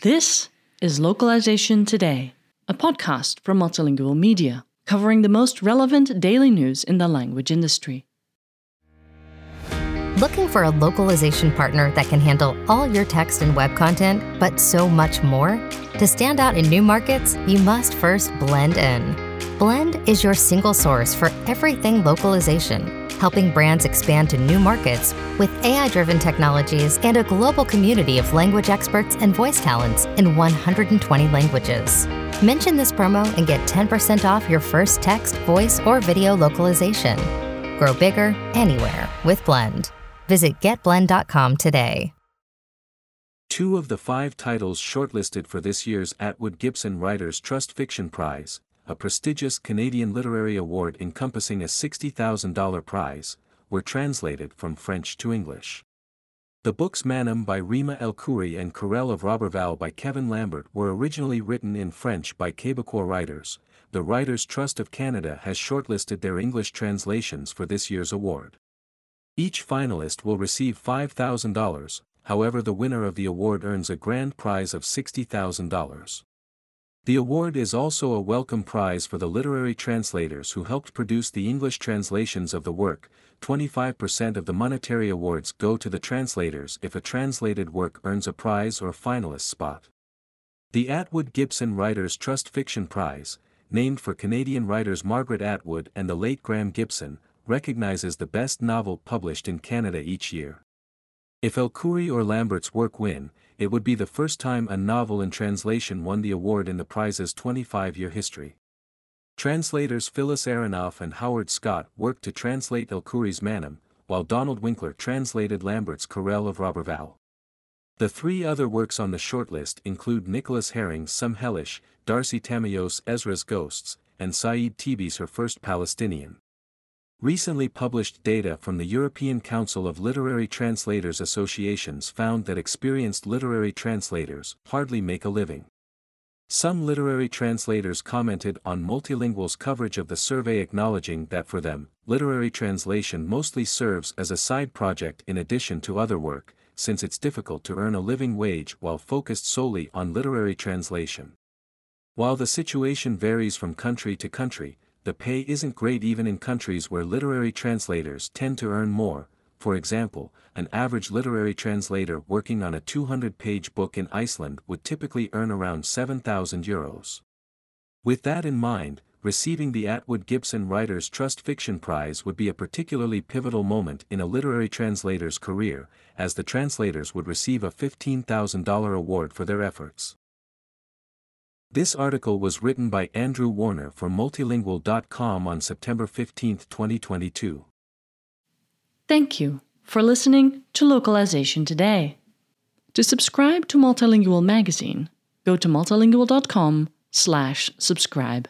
This is Localization Today, a podcast from Multilingual Media, covering the most relevant daily news in the language industry. Looking for a localization partner that can handle all your text and web content, but so much more? To stand out in new markets, you must first blend in. Blend is your single source for everything localization, helping brands expand to new markets with AI driven technologies and a global community of language experts and voice talents in 120 languages. Mention this promo and get 10% off your first text, voice, or video localization. Grow bigger anywhere with Blend. Visit getblend.com today. Two of the five titles shortlisted for this year's Atwood Gibson Writers Trust Fiction Prize, a prestigious Canadian literary award encompassing a $60,000 prize, were translated from French to English. The books Manam by Rima Elkouri and Querelle of Roberval by Kevin Lambert were originally written in French by Quebecois writers. The Writers Trust of Canada has shortlisted their English translations for this year's award. Each finalist will receive $5,000, however the winner of the award earns a grand prize of $60,000. The award is also a welcome prize for the literary translators who helped produce the English translations of the work. 25% of the monetary awards go to the translators if a translated work earns a prize or finalist spot. The Atwood Gibson Writers Trust Fiction Prize, named for Canadian writers Margaret Atwood and the late Graeme Gibson, recognizes the best novel published in Canada each year. If Elkouri or Lambert's work win, it would be the first time a novel in translation won the award in the prize's 25-year history. Translators Phyllis Aronoff and Howard Scott worked to translate Elkouri's Manam, while Donald Winkler translated Lambert's Querelle of Roberval. The three other works on the shortlist include Nicholas Herring's Some Hellish, Darcy Tamayose Ezra's Ghosts, and Saeed Teebi's Her First Palestinian. Recently published data from the European Council of Literary Translators Associations found that experienced literary translators hardly make a living. Some literary translators commented on Multilingual's coverage of the survey acknowledging that for them, literary translation mostly serves as a side project in addition to other work, since it's difficult to earn a living wage while focused solely on literary translation. While the situation varies from country to country, the pay isn't great even in countries where literary translators tend to earn more, for example, an average literary translator working on a 200-page book in Iceland would typically earn around 7,000 euros. With that in mind, receiving the Atwood Gibson Writers Trust Fiction Prize would be a particularly pivotal moment in a literary translator's career, as the translators would receive a $15,000 award for their efforts. This article was written by Andrew Warner for Multilingual.com on September 15, 2022. Thank you for listening to Localization Today. To subscribe to Multilingual magazine, go to multilingual.com slash subscribe.